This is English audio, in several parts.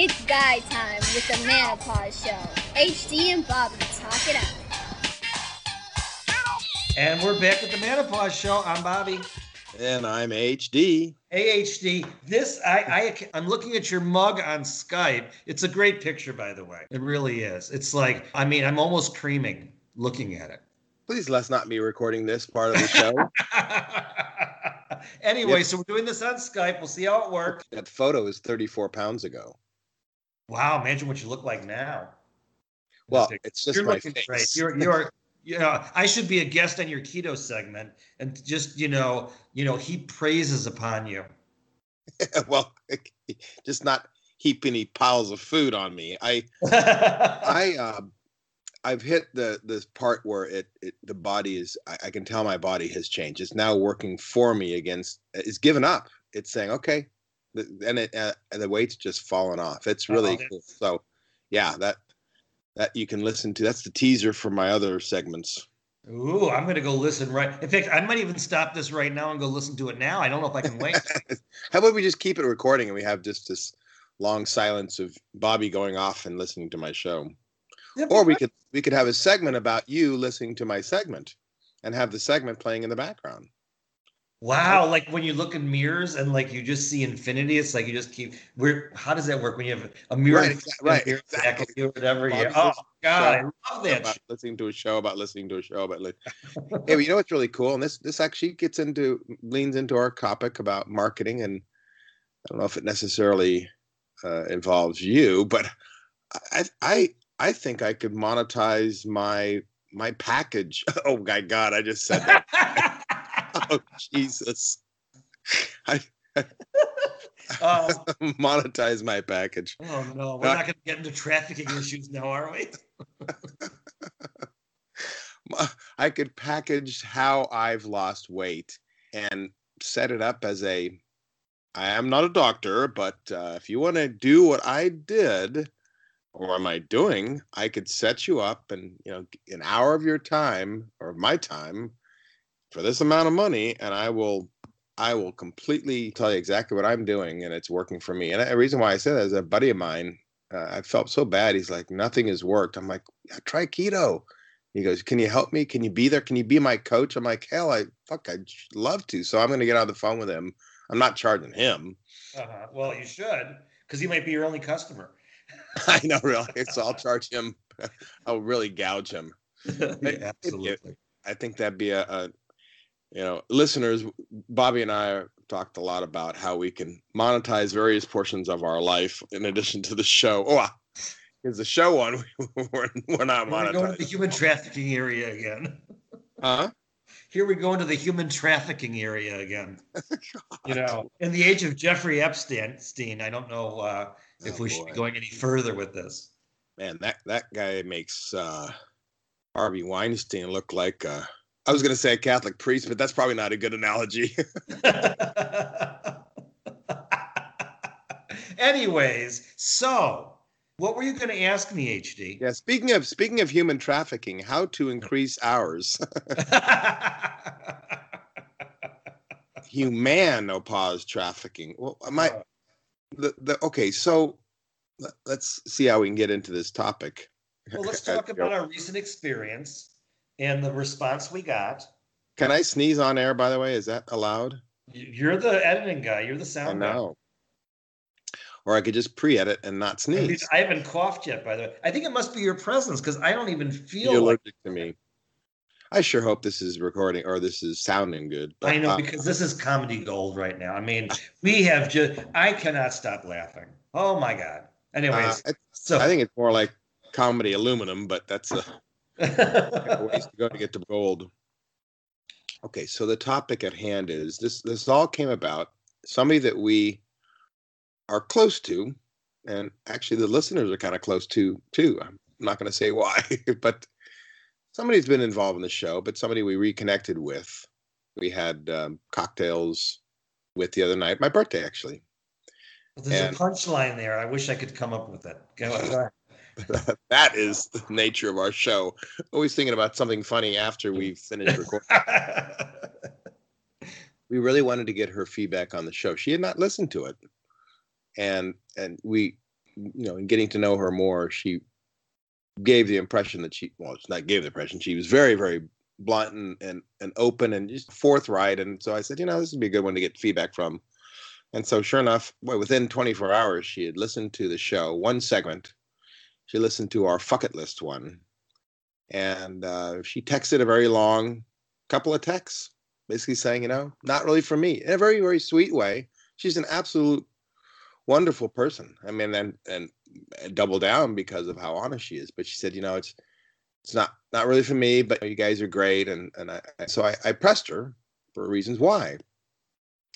It's guy time with the Manopause Show. HD and Bobby talk it out. And we're back at the Manopause Show. I'm Bobby. And I'm HD. Hey HD, this I, I I'm looking at your mug on Skype. It's a great picture, by the way. It really is. It's like I mean, I'm almost creaming looking at it. Please let's not be recording this part of the show. anyway, Yep. so we're doing this on Skype. We'll see how it works. that photo is 34 pounds ago. Wow, imagine what you look like now. Well, it's just you're my looking face. great. You're you're you know, I should be a guest on your keto segment and just, you know, you know, heap praises upon you. well, just not heap any piles of food on me. I I um I've hit the the part where it, it the body is I, I can tell my body has changed. It's now working for me against it's given up. It's saying, okay, and it uh, the weight's just fallen off. It's really Oh, cool. So yeah, that that you can listen to. That's the teaser for my other segments. Ooh, I'm gonna go listen right. In fact, I might even stop this right now and go listen to it now. I don't know if I can wait. How about we just keep it recording and we have just this long silence of Bobby going off and listening to my show? Or we could we could have a segment about you listening to my segment and have the segment playing in the background. Wow, like when you look in mirrors and like you just see infinity, it's like you just keep. Where? How does that work when you have a mirror, Right, in exa- front of you, right, exactly. or whatever? Yeah. Oh God, I love that. about listening to a show about listening to a show about hey you know what's really cool and this this actually gets into leans into our topic about marketing and i don't know if it necessarily uh, involves you but i i i think i could monetize my my package oh my god i just said that oh jesus i Um, monetize my package oh no, we're not gonna get into trafficking issues now, are we? I could package how I've lost weight and set it up as a. I am not a doctor, but uh, if you want to do what I did, or am I doing, I could set you up and you know an hour of your time or my time for this amount of money, and I will. I will completely tell you exactly what I'm doing, and it's working for me. And the reason why I said that is a buddy of mine. Uh, I felt so bad. He's like, nothing has worked. I'm like, yeah, try keto. He goes, "Can you help me? Can you be there? Can you be my coach?" I'm like, "Hell, I fuck, I'd love to." So I'm going to get on the phone with him. I'm not charging him. Uh-huh. Well, you should, because he might be your only customer. I know, really. So I'll charge him. I'll really gouge him. Yeah, absolutely. I think that'd be a, a, you know, listeners. Bobby and I talked a lot about how we can monetize various portions of our life in addition to the show. Oh, ah, here's the show on. We're, we're not Here we go into the human trafficking area again. Huh? Here we go into the human trafficking area again. You know, in the age of Jeffrey Epstein, I don't know uh, if Oh, we should be going any further with this. Man, that that guy makes uh, Harvey Weinstein look like. Uh, I was going to say a Catholic priest, but that's probably not a good analogy. Anyways, so what were you going to ask me, HD? yeah. Speaking of speaking of human trafficking, how to increase ours? Humanopause trafficking. Well, my Uh, the, the okay. So let, let's see how we can get into this topic. well, let's talk about our recent experience and the response we got. Can I sneeze on air? By the way, is that allowed? You're the editing guy. You're the I sound guy. know. Or I could just pre-edit and not I, sneeze. I haven't coughed yet, by the way. I think it must be your presence because I don't even feel You're like allergic to me. I sure hope this is recording or this is sounding good. but, I know uh, because this is comedy gold right now. I mean, we have just I cannot stop laughing. Oh my god. uh, Anyways, I, so I think it's more like comedy aluminum, but that's a ways to go to get to gold. Okay, so the topic at hand is this. This all came about somebody that we are close to, and actually the listeners are kind of close to too. I'm not going to say why, but somebody's been involved in the show, but somebody we reconnected with. We had um, cocktails with the other night. My birthday, actually. there's and- a punchline there. I wish I could come up with it. Go, go ahead. that is the nature of our show. Always thinking about something funny after we've finished recording. we really wanted to get her feedback on the show. She had not listened to it, and and we you know, in getting to know her more, she gave the impression that she well, not gave the impression she was very, very blunt and, and and open and just forthright. And so I said, you know, this would be a good one to get feedback from. And so, sure enough, within 24 hours, she had listened to the show, one segment. She listened to our fuck it list one, and uh, she texted a very long couple of texts, basically saying, you know, not really for me, in a very, very sweet way. She's an absolute wonderful person. I mean, and and double down because of how honest she is. But she said, you know, it's it's not not really for me, but you guys are great, and and I so I, I pressed her for reasons why.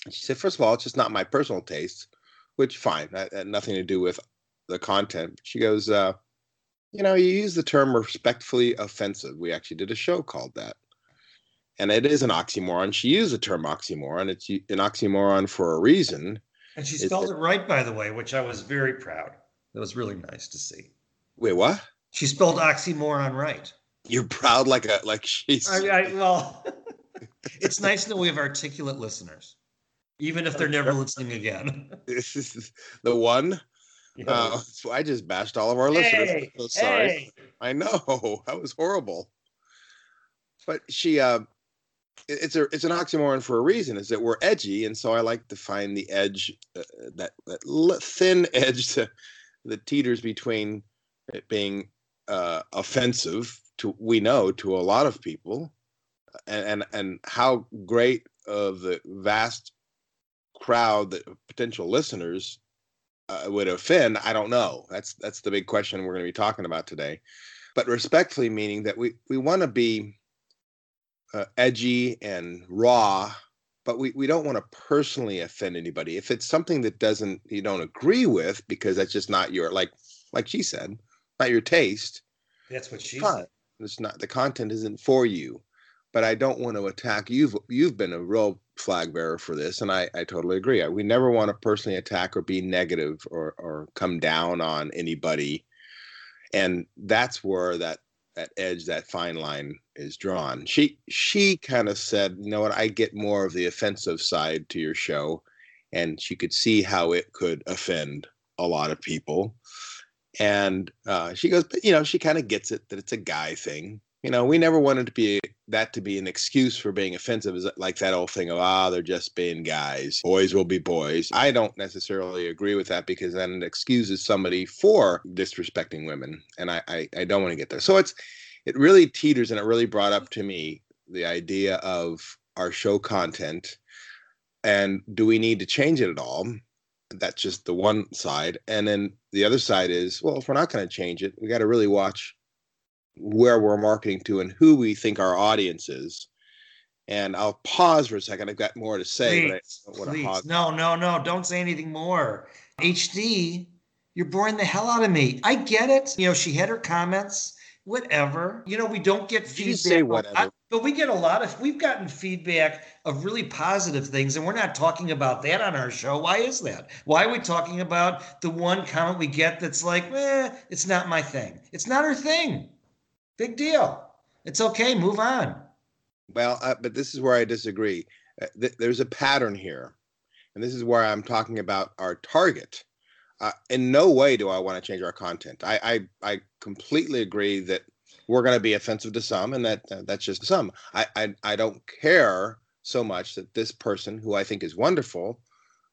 And she said, first of all, it's just not my personal taste, which fine, had nothing to do with the content. She goes, uh, you know, you use the term respectfully offensive. We actually did a show called that. And it is an oxymoron. She used the term oxymoron. It's an oxymoron for a reason. And she spelled it right, by the way, which I was very proud. That was really nice to see. Wait, what? She spelled oxymoron right. You're proud like a like she's. I, I, well, it's nice that we have articulate listeners, even if they're never listening again. This is the one. Uh, so I just bashed all of our listeners. Hey, so sorry. hey. I know that was horrible. But she, uh, it's a it's an oxymoron for a reason. Is that we're edgy, and so I like to find the edge, uh, that that thin edge to that teeters between it being uh, offensive to we know to a lot of people, and and, and how great of the vast crowd that potential listeners uh, would offend. I don't know. That's that's the big question we're going to be talking about today. But respectfully, meaning that we we want to be uh, edgy and raw, but we, we don't want to personally offend anybody. If it's something that doesn't you don't agree with because that's just not your like like she said, not your taste. That's what she Fine. said. It's not the content isn't for you. But I don't want to attack you've you've been a real flag bearer for this, and I, I totally agree. We never want to personally attack or be negative or or come down on anybody, and that's where that that edge, that fine line is drawn. She she kind of said, you know what, I get more of the offensive side to your show, and she could see how it could offend a lot of people. And uh, she goes, but you know, she kind of gets it that it's a guy thing. You know, we never wanted to be that to be an excuse for being offensive. Is like that old thing of ah, they're just being guys. Boys will be boys. I don't necessarily agree with that because then it excuses somebody for disrespecting women, and I I, I don't want to get there. So it's it really teeters, and it really brought up to me the idea of our show content, and do we need to change it at all? That's just the one side, and then the other side is well, if we're not going to change it, we got to really watch where we're marketing to and who we think our audience is. And I'll pause for a second. I've got more to say, but I Please, don't want to please. No, no, no. Don't say anything more. HD, you're boring the hell out of me. I get it. You know, she had her comments, whatever. You know, we don't get feedback. you say whatever? I- but we get a lot of, we've gotten feedback of really positive things, and we're not talking about that on our show. Why is that? Why are we talking about the one comment we get that's like, eh, it's not my thing? It's not her thing. Big deal. It's okay. Move on. Well, uh, but this is where I disagree. Uh, th- there's a pattern here, and this is where I'm talking about our target. Uh, in no way do I want to change our content. I I, I completely agree that we're going to be offensive to some, and that uh, that's just some. I, I I don't care so much that this person, who I think is wonderful,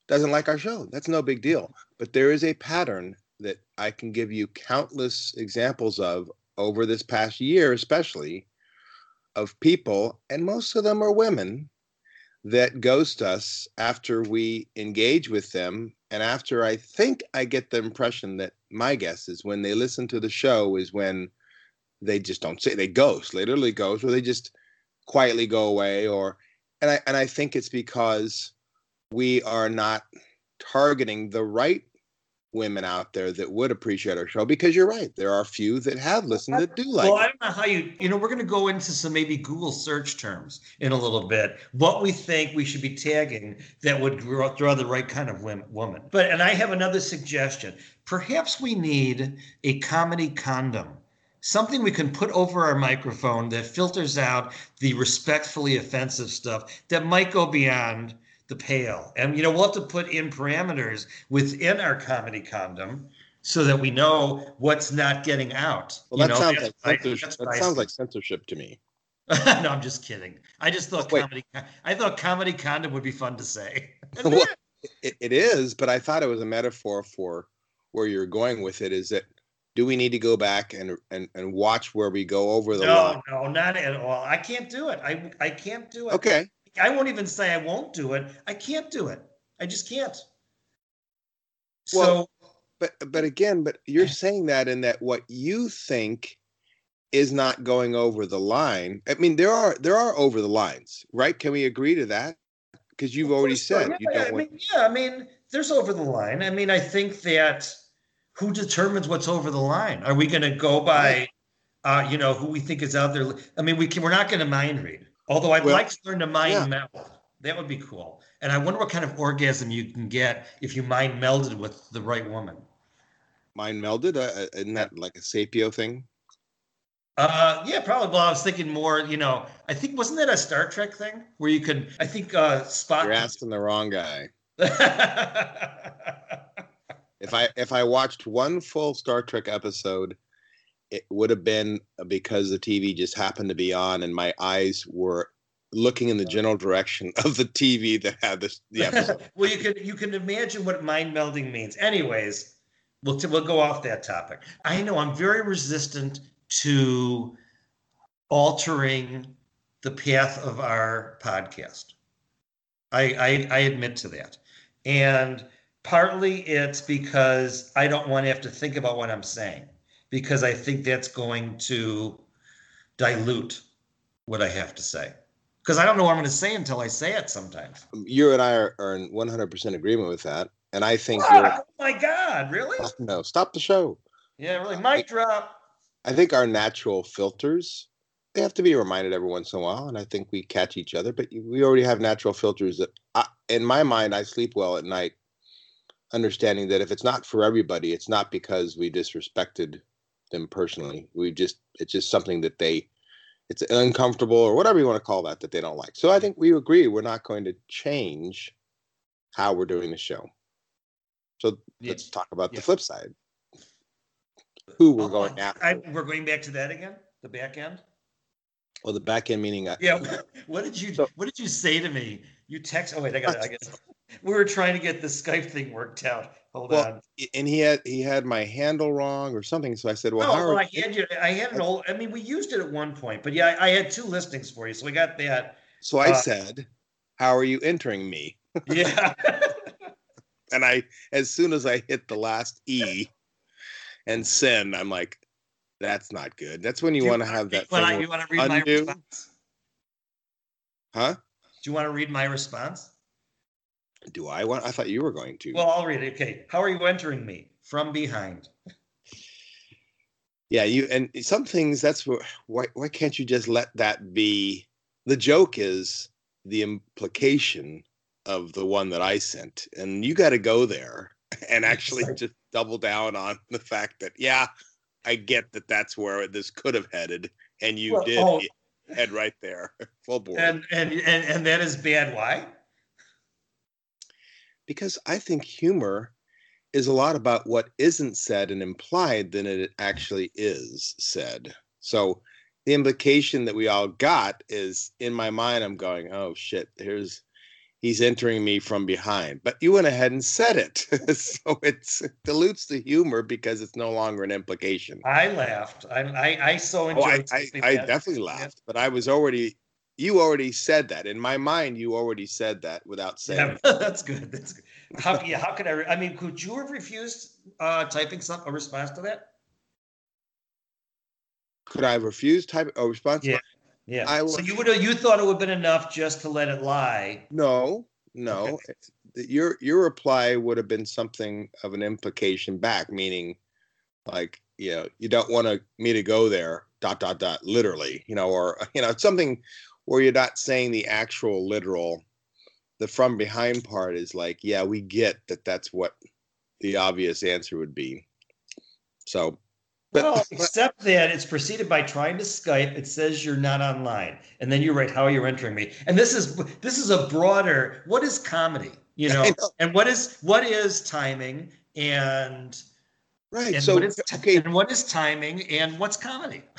doesn't like our show. That's no big deal. But there is a pattern that I can give you countless examples of over this past year, especially of people, and most of them are women, that ghost us after we engage with them. And after I think I get the impression that my guess is when they listen to the show is when they just don't say they ghost, they literally ghost, or they just quietly go away. Or and I and I think it's because we are not targeting the right women out there that would appreciate our show because you're right there are a few that have listened that do like well, it. I don't know how you, you know, we're going to go into some maybe Google search terms in a little bit, what we think we should be tagging that would draw, draw the right kind of wom- woman. But, and I have another suggestion. Perhaps we need a comedy condom, something we can put over our microphone that filters out the respectfully offensive stuff that might go beyond the pale. And, you know, we'll have to put in parameters within our comedy condom so that we know what's not getting out. Well, that know, sounds like I- That sounds like censorship to me. no, I'm just kidding. I just thought Wait. comedy. I thought comedy condom would be fun to say. Well, it, it is, but I thought it was a metaphor for where you're going with it. Is that do we need to go back and and, and watch where we go over the line? no, no, not at all. I can't do it. I I can't do it. Okay, I won't even say I won't do it. I can't do it. I just can't. So Well, but but again, but you're saying that in that what you think is not going over the line. I mean, there are there are over the lines, right? Can we agree to that? Because you've already said yeah, you don't I want. mean, yeah, I mean, there's over the line. I mean, I think that who determines what's over the line? Are we going to go by, uh, you know, who we think is out there? I mean, we can. We're not going to mind read. Although I'd Well, like to learn to mind yeah. meld. That would be cool. And I wonder what kind of orgasm you can get if you mind melded with the right woman. mind melded? Uh, uh, isn't that like a sapio thing? Uh, yeah, probably. Well, I was thinking more. You know, I think wasn't that a Star Trek thing where you could? I think uh, Spock. You're asking the wrong guy. If I if I watched one full Star Trek episode, it would have been because the TV just happened to be on and my eyes were looking in the general direction of the TV that had this the episode. well, you can you can imagine what mind melding means. Anyways, we'll t- we'll go off that topic. I know I'm very resistant to altering the path of our podcast. I, I I admit to that, and partly it's because I don't want to have to think about what I'm saying because I think that's going to dilute what I have to say because I don't know what I'm going to say until I say it sometimes. you and I are, are in 100% agreement with that, and I think Ah, oh my God, really? no stop the show. Yeah, really. Mic drop. I think our natural filters they have to be reminded every once in a while, and I think we catch each other. But we already have natural filters that, I, in my mind, I sleep well at night, understanding that if it's not for everybody, it's not because we disrespected them personally. We just it's just something that they it's uncomfortable or whatever you want to call that that they don't like. So I think we agree we're not going to change how we're doing the show. So Yeah. let's talk about Yeah. the flip side. Who we're Oh, going after. I, we're going back to that again. The back end. Well, the back end meaning uh, Yeah. What did you So- What did you say to me? You text. Oh wait, I got it. I guess we were trying to get the Skype thing worked out. Hold Well, on. and he had he had my handle wrong or something. So I said, "Well, no, how well, are I had you. I had an old. I mean, we used it at one point, but yeah, I, I had two listings for you, so we got that. So I uh, said, "How are you entering me?" Yeah. And I, as soon as I hit the last e and send, I'm like, "That's not good." That's when you, want to have that Well, thing, you want to read my response? huh? Do you want to read my response? Do I want? I thought you were going to. Well, I'll read it. Okay. How are you entering me? From behind. yeah, you and some things. That's what. Why? Why can't you just let that be? The joke is the implication of the one that I sent, and you got to go there and actually Right. just double down on the fact that yeah, I get that that's where this could have headed, and you Well, did oh. head right there, full board. And and and and that is bad. Why? Because I think humor is a lot about what isn't said and implied than it actually is said. So the implication that we all got is in my mind, I'm going, oh shit, here's he's entering me from behind. But you went ahead and said it. so it's, it dilutes the humor because it's no longer an implication. I laughed. I I, I so enjoyed. Oh, I, I, I definitely laughed, but I was already, you already said that. In my mind, you already said that without saying Yeah, that's good. That's good. How yeah? How could I? re- I mean, could you have refused uh, typing some a response to that? Could I have refused type a response? Yeah. Yeah. I so you would have you thought it would have been enough just to let it lie. No, no. The- Your your reply would have been something of an implication back, meaning like, you know, you don't want to me to go there, dot dot dot, literally, you know, or you know, something where you're not saying the actual literal. The from behind part is like, yeah, we get that that's what the obvious answer would be. So, but, well, except that it's preceded by trying to Skype. It says you're not online, and then you write how you're entering me. And this is this is a broader. What is comedy? You know, know. and what is what is timing and Right. And so what is okay, and what is timing and what's comedy?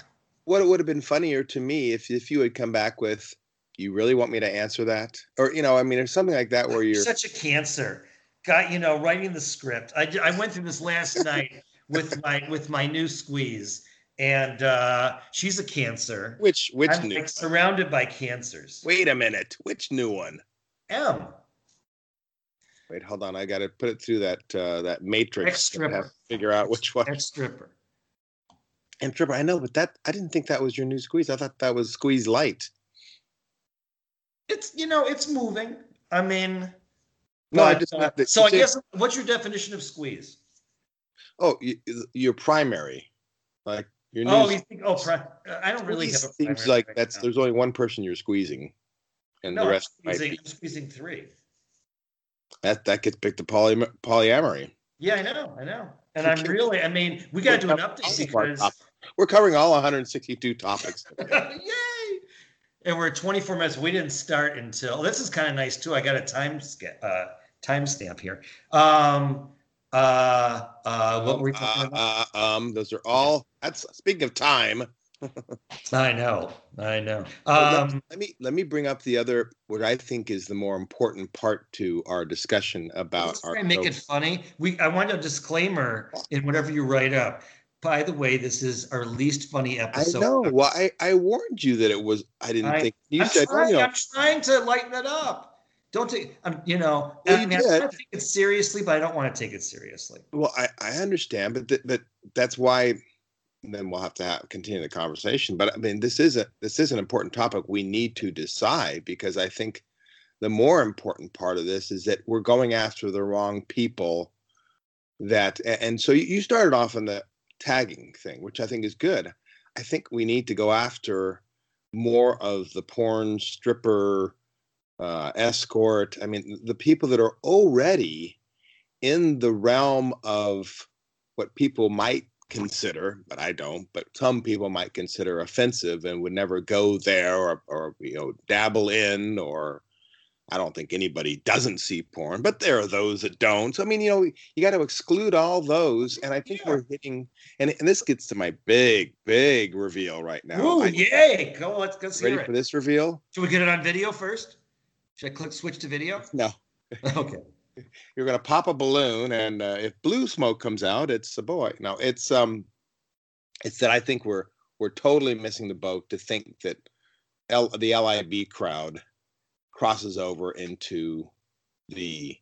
what it would have been funnier to me if if you had come back with, "You really want me to answer that?" Or you know, I mean, or something like that where you're. such a cancer. Got you know, writing the script. I, I went through this last night with my with my new squeeze, and uh, she's a cancer. Which which I'm new? like surrounded by cancers. Wait a minute. Which new one? M. Wait, hold on. I got to put it through that uh, that matrix. Ex-stripper. have to Figure out which one. Ex stripper. And stripper. I know, but that I didn't think that was your new squeeze. I thought that was squeeze light. It's you know it's moving. I mean, No, I but, just uh, so I guess what's your definition of squeeze? Oh, you, your primary, like your new. Oh, you think? Oh, pri- I don't really have a. seems like right that's now. there's only one person you're squeezing, and no, the I'm rest might squeezing, be I'm squeezing three. that that gets picked to poly polyamory. Yeah, I know, I know. And I'm really, I mean, we got to do an update because. We're covering all 162 topics. Yay! And we're 24 minutes. We didn't start until this is kind of nice too. I got a time uh, timestamp here. Um, uh, uh, what were we talking about? Uh, uh, um, those are all. That's speaking of time. I know, I know. Um, let me let me bring up the other what I think is the more important part to our discussion about our make it funny. We I want a disclaimer in whatever you write up. By the way, this is our least funny episode. I know. Well, I, I warned you that it was. I didn't I- think you I'm said. trying, you know, I'm trying to lighten it up. Don't take, um, you know, Well, I you mean, I want to take it seriously, but I don't want to take it seriously. Well, I, I understand, but th- but that's why. Then we'll have to have, continue the conversation. But I mean, this is a this is an important topic we need to decide because I think the more important part of this is that we're going after the wrong people. That and so you- you started off in the tagging thing, which I think is good. I think we need to go after more of the porn stripper uh, escort. I mean, the people that are already in the realm of what people might consider, but I don't, but some people might consider offensive and would never go there or, or you know, dabble in or I don't think anybody doesn't see porn, but there are those that don't. So, I mean, you know, you got to exclude all those. And I think Yeah. we're hitting, and, and this gets to my big, big reveal right now. Oh, yay! Go, let's let's ready hear for this reveal? Should we get it on video first? Should I click switch to video? No. okay. you're going to pop a balloon and uh, if blue smoke comes out it's a boy no it's um it's that i think we're we're totally missing the boat to think that L, the lib crowd crosses over into the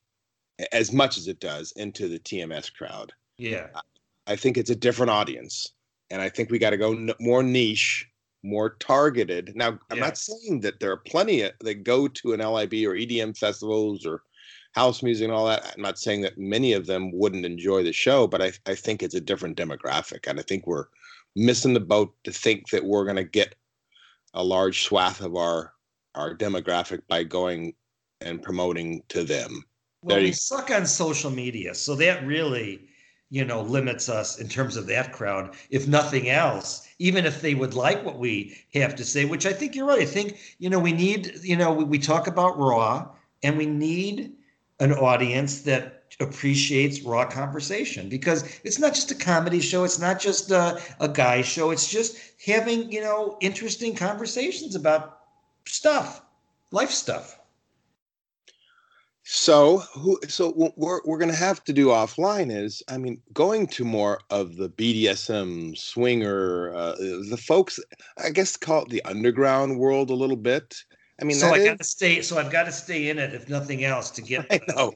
as much as it does into the tms crowd Yeah. i think it's a different audience and i think we got to go n- more niche more targeted now i'm Yeah. not saying that there are plenty of, that go to an lib or edm festivals or house music and all that. I'm not saying that many of them wouldn't enjoy the show, but I, I think it's a different demographic. And I think we're missing the boat to think that we're going to get a large swath of our our demographic by going and promoting to them. Well, we suck on social media, so that really, you know, limits us in terms of that crowd. If nothing else, even if they would like what we have to say, which I think you're right. I think you know we need. You know, we, we talk about raw, and we need an audience that appreciates raw conversation because it's not just a comedy show it's not just a, a guy show it's just having you know interesting conversations about stuff life stuff So who so what we're we're going to have to do offline is I mean going to more of the BDSM swinger uh, the folks I guess call it the underground world a little bit. I mean so I got to stay. So I've got to stay in it, if nothing else, to get. I know.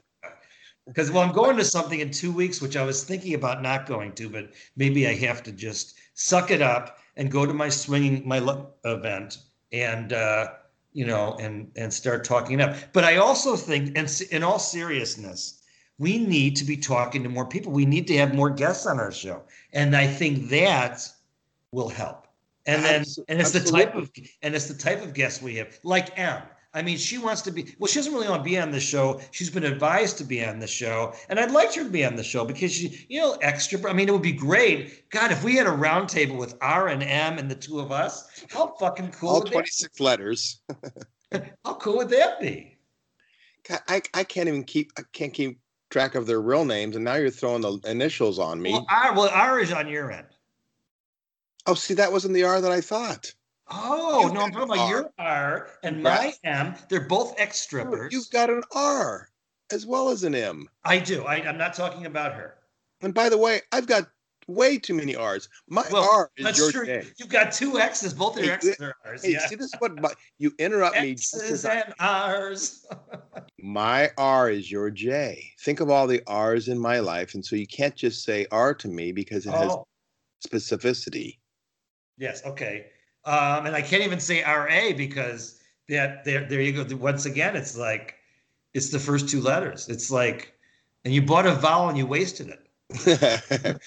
Because well, I'm going to something in two weeks, which I was thinking about not going to, but maybe I have to just suck it up and go to my swinging my event and uh, you know and and start talking it up. But I also think, and in all seriousness, we need to be talking to more people. We need to have more guests on our show, and I think that will help. And then, and it's the type of and it's the type of guests we have, like M. I mean, she wants to be. Well, she doesn't really want to be on the show. She's been advised to be on the show, and I'd like her to be on the show because she, you know, extra. I mean, it would be great. God, if we had a roundtable with R and M and the two of us, how fucking cool! all 26 letters. how cool would that be? God, I, I can't even keep I can't keep track of their real names, and now you're throwing the initials on me. Well, R, well, R is on your end. oh, see, that wasn't the R that I thought. Oh, You no, I'm talking about your R and my M. They're both ex strippers. You've got an R as well as an M. I do. I, I'm not talking about her. And by the way, I've got way too many R's. My Well, R is That's your true. J. You've got two X's. Both of your Hey, X's are R's. Hey, yeah. see, this is what my, you interrupt me. X's as I- and R's. my R is your J. Think of all the R's in my life, and so you can't just say R to me because it has Oh, specificity. yes. Okay. Um, and I can't even say RA because that there, there you go. Once again, it's like it's the first two letters. It's like, and you bought a vowel and you wasted it.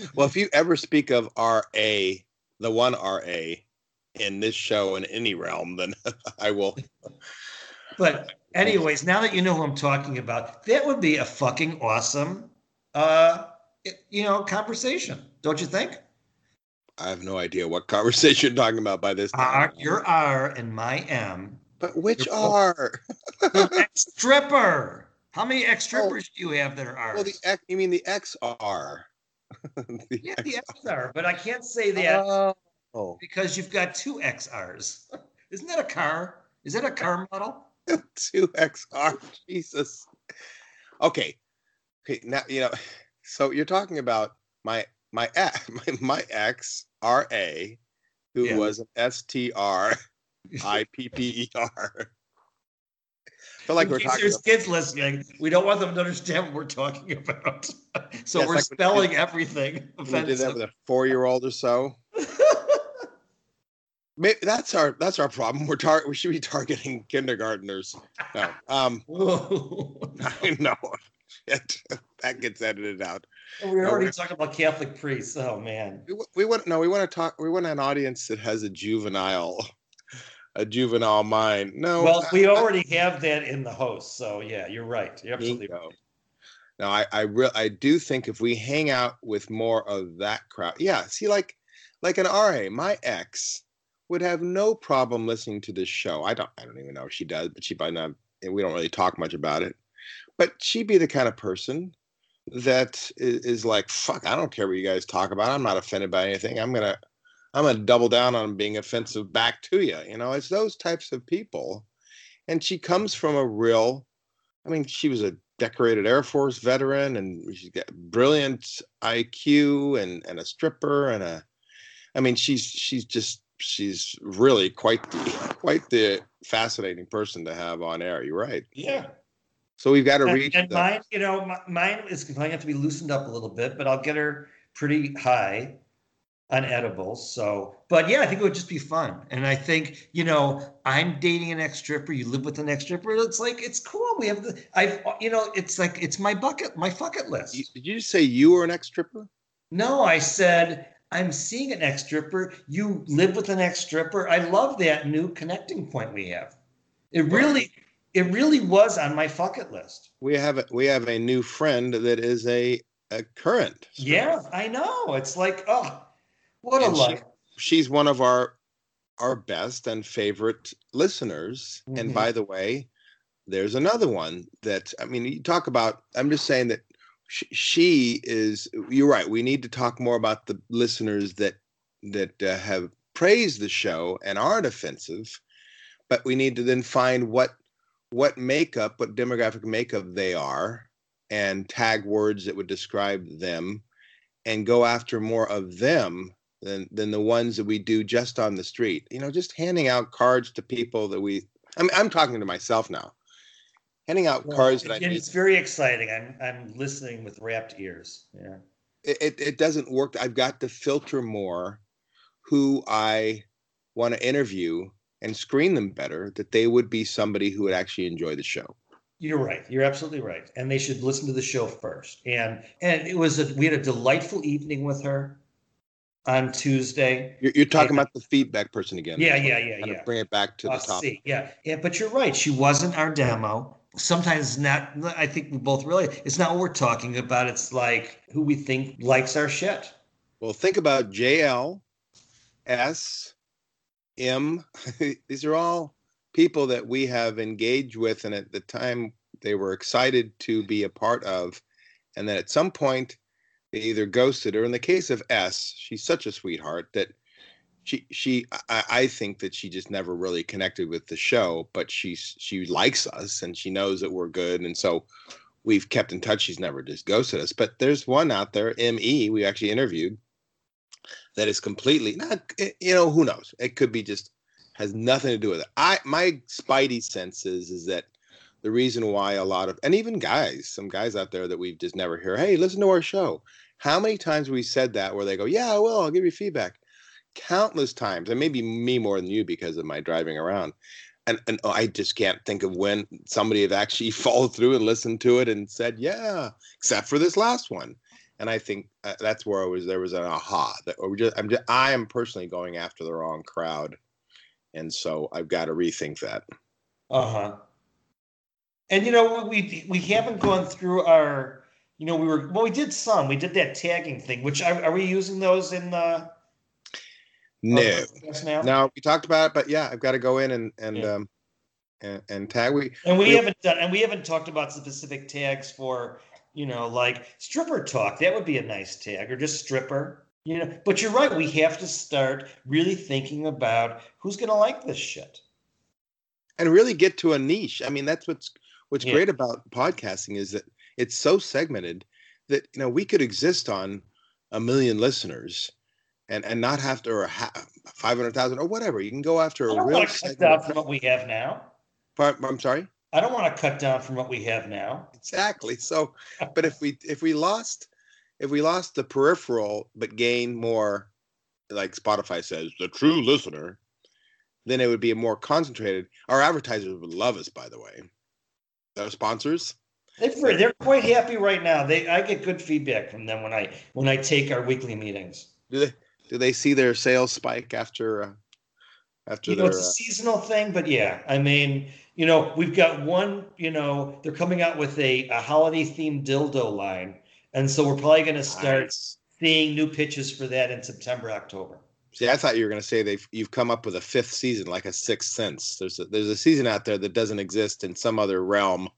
well, if you ever speak of RA, the one RA, in this show in any realm, then I will. But anyways, now that you know who I'm talking about, that would be a fucking awesome, uh, you know, conversation, don't you think? I have no idea what conversation you're talking about by this R, time. your R and my M. but which R? ex stripper. How many ex oh. strippers do you have that are? Oh. Well, the X, you mean the XR? the yeah, the XR, but I can't say that Oh, because you've got two XRs. Isn't that a car? Is that a car model? two XR. Jesus. Okay. Okay. Now you know. So you're talking about my my ex, my, my ex R A, who Yeah. was an S T R I P P E R. Feel like we're talking. there's About, kids listening, we don't want them to understand what we're talking about. so Yes, we're like spelling everything we did that with a four-year-old or so. Maybe that's our that's our problem. We're tar- we should be targeting kindergartners. No, um, Whoa. I know. Shit. That gets edited out. We're No, already talking about Catholic priests. Oh man. We, we want no. We want to talk. We want an audience that has a juvenile, a juvenile mind. No. Well, I- we I- already have that in the host, so yeah, you're right. You're absolutely right. Now, I I real I do think if we hang out with more of that crowd, yeah. See, like like an RA, my ex would have no problem listening to this show. I don't I don't even know if she does, but she might not. And we don't really talk much about it. But she'd be the kind of person that is, is like, fuck, I don't care what you guys talk about. I'm not offended by anything. I'm gonna I'm gonna double down on being offensive back to you. You know, it's those types of people. And she comes from a real I mean, she was a decorated Air Force veteran and she's got brilliant IQ and, and a stripper and a I mean she's she's just she's really quite the quite the fascinating person to have on air. You're right. Yeah. So we've got to And, reach and the- mine, you know, mi- mine is going to have to be loosened up a little bit, but I'll get her pretty high on edibles. So, but yeah, I think it would just be fun. And I think, you know, I'm dating an ex stripper. You live with an ex stripper. It's like it's cool. We have the I've you know, it's like it's my bucket my bucket list. You- Did you just say you were an ex stripper? No, I said I'm seeing an ex stripper. You live with an ex stripper. I love that new connecting point we have. It really, it really was on my bucket list. We have a, we have a new friend that is a a current. Yeah, I know. It's like, oh, what a And she- life. she's one of our our best and favorite listeners. And Mhm. by the way, there's another one that I mean, you talk about. I'm just saying that she, she is. You're right. We need to talk more about the listeners that that uh, have praised the show and aren't offensive, but we need to then find what what makeup, what demographic makeup they are, and tag words that would describe them, and go after more of them than than the ones that we do just on the street. You know, just handing out cards to people that we. I'm I'm talking to myself now. Handing out cards that I it's very exciting. I'm I'm listening with rapt ears. Yeah. It, it it doesn't work. I've got to filter more who I want to interview and screen them better. That they would be somebody who would actually enjoy the show. You're right. You're absolutely right. And they should listen to the show first. And and it was a we had a delightful evening with her on Tuesday. You're, you're talking Yeah. about the feedback person again. Yeah, yeah, yeah, yeah. Bring it back to the Uh, top. see, yeah, yeah, but you're right. She wasn't our demo. Sometimes not. I think we both really. It's not what we're talking about. It's like who we think likes our shit. Well, think about JL, S, M. These are all people that we have engaged with, and at the time they were excited to be a part of. and then at some point they either ghosted her. In the case of S, she's such a sweetheart that she she I, I think that she just never really connected with the show, but she's she likes us and she knows that we're good, and so we've kept in touch. She's never just ghosted us. But there's one out there, Me, we actually interviewed that is completely not eh, you know who knows? It could be just has nothing to do with it. I my spidey sense is that the reason why a lot of and even guys some guys out there that we've just never hear hey listen to our show. How many times we said that where they go yeah i will i'll give you feedback. Countless times and maybe me more than you because of my driving around and, and i just can't think of when somebody have actually followed through and listened to it and said yeah except for this last one and I think uh, that's where I was. There was an aha that or just I'm just I am personally going after the wrong crowd, and so I've got to rethink that. Uh huh. And you know we we haven't gone through our. You know we were well we did some we did that tagging thing which are, are we using those in the no now? no we talked about it but yeah I've got to go in and and yeah. um and, and tag we and we, we haven't done and we haven't talked about specific tags for you know, like stripper talk. That would be a nice tag, or just stripper. You know, but you're right. We have to start really thinking about who's going to like this shit, and really get to a niche. I mean, that's what's what's yeah. great about podcasting is that it's so segmented that you know we could exist on a million listeners and and not have to or have 500,000 or whatever. You can go after a real segment. what we have now. I'm sorry. I don't want to cut down from what we have now. Exactly. So, but if we if we lost if we lost the peripheral but gain more, like Spotify says, the true listener, then it would be a more concentrated. Our advertisers would love us, by the way. Our sponsors. They're, they're quite happy right now. They I get good feedback from them when I when I take our weekly meetings. Do they do they see their sales spike after uh, after you know, it's a uh, seasonal thing, but yeah, I mean, you know, we've got one, you know, they're coming out with a, a holiday themed dildo line. And so we're probably going to start nice. seeing new pitches for that in September, October. See, I thought you were going to say they've you've come up with a fifth season, like a sixth sense. There's a, there's a season out there that doesn't exist in some other realm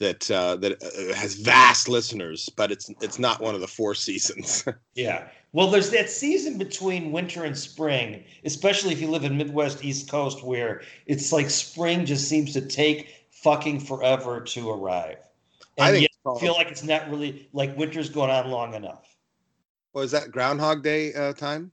that uh, that uh, has vast listeners, but it's it's not one of the four seasons. yeah, well, there's that season between winter and spring, especially if you live in Midwest East Coast, where it's like spring just seems to take fucking forever to arrive. And I think yet feel like it's not really like winter's going on long enough. Was well, that Groundhog Day uh, time?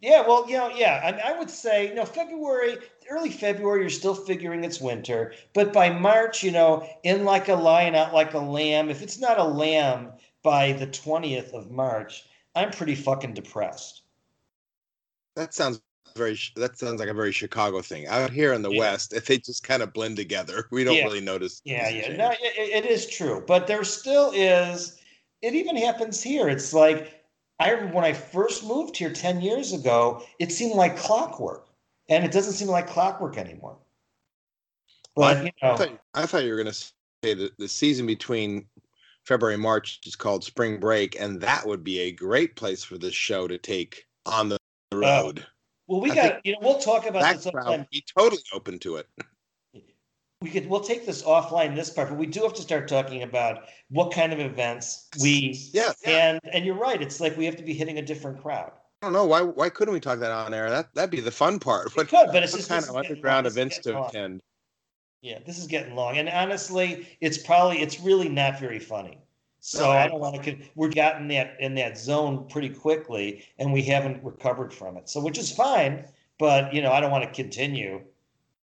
Yeah, well, you know, yeah, I, I would say, you know, February, early February, you're still figuring it's winter, but by March, you know, in like a lion, out like a lamb. If it's not a lamb by the twentieth of March, I'm pretty fucking depressed. That sounds very. That sounds like a very Chicago thing. Out here in the yeah. West, if they just kind of blend together, we don't yeah. really notice. Yeah, yeah, no, it, it is true, but there still is. It even happens here. It's like I remember when I first moved here ten years ago. It seemed like clockwork, and it doesn't seem like clockwork anymore. But well, you know, I thought, I thought you were going to say that the season between February, and March is called spring break, and that would be a great place for this show to take on the uh, road. Uh, well, we got you know we'll talk about this offline. Be totally open to it. We could we'll take this offline this part, but we do have to start talking about what kind of events we yeah, and and you're right. It's like we have to be hitting a different crowd. I don't know why. Why couldn't we talk that on air? That that'd be the fun part. What, could, but it's just kind of underground events to attend. Yeah, this is getting long, and honestly, it's probably it's really not very funny. So I don't want to. We're gotten that in that zone pretty quickly, and we haven't recovered from it. So which is fine, but you know I don't want to continue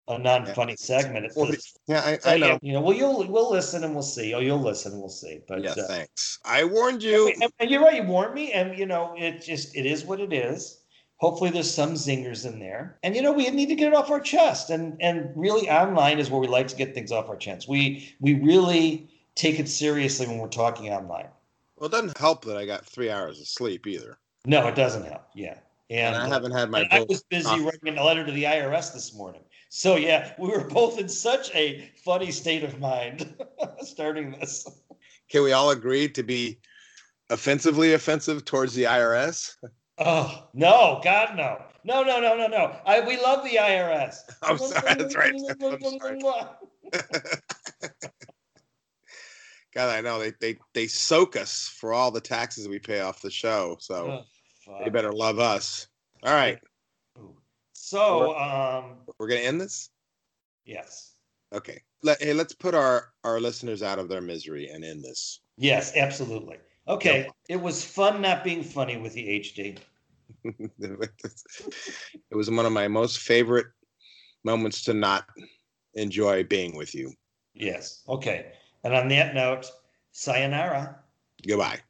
a non-funny yeah. segment. Well, yeah, I, I know. You know, well, you'll we'll listen and we'll see. Oh, you'll listen and we'll see. But yeah, uh, thanks. I warned you. And, and you're right. You warned me, and you know, it just it is what it is. Hopefully, there's some zingers in there, and you know, we need to get it off our chest. And and really, online is where we like to get things off our chest. We we really take it seriously when we're talking online. Well, it doesn't help that I got three hours of sleep either. No, it doesn't help. Yeah. And, and I haven't had my. I was busy off. writing a letter to the IRS this morning. So yeah, we were both in such a funny state of mind starting this. Can we all agree to be offensively offensive towards the IRS? Oh no, God no. No, no, no, no, no. I we love the IRS. I'm sorry, that's right. I'm sorry. God, I know they they they soak us for all the taxes we pay off the show, so Oh, they better love us. All right, So, um, we're gonna end this. yes, Okay. Let, hey, let's put our our listeners out of their misery and end this. yes, absolutely. Okay, it was fun not being funny with the HD. it was one of my most favorite moments to not enjoy being with you. Yes. Okay. And on that note, sayonara. Goodbye.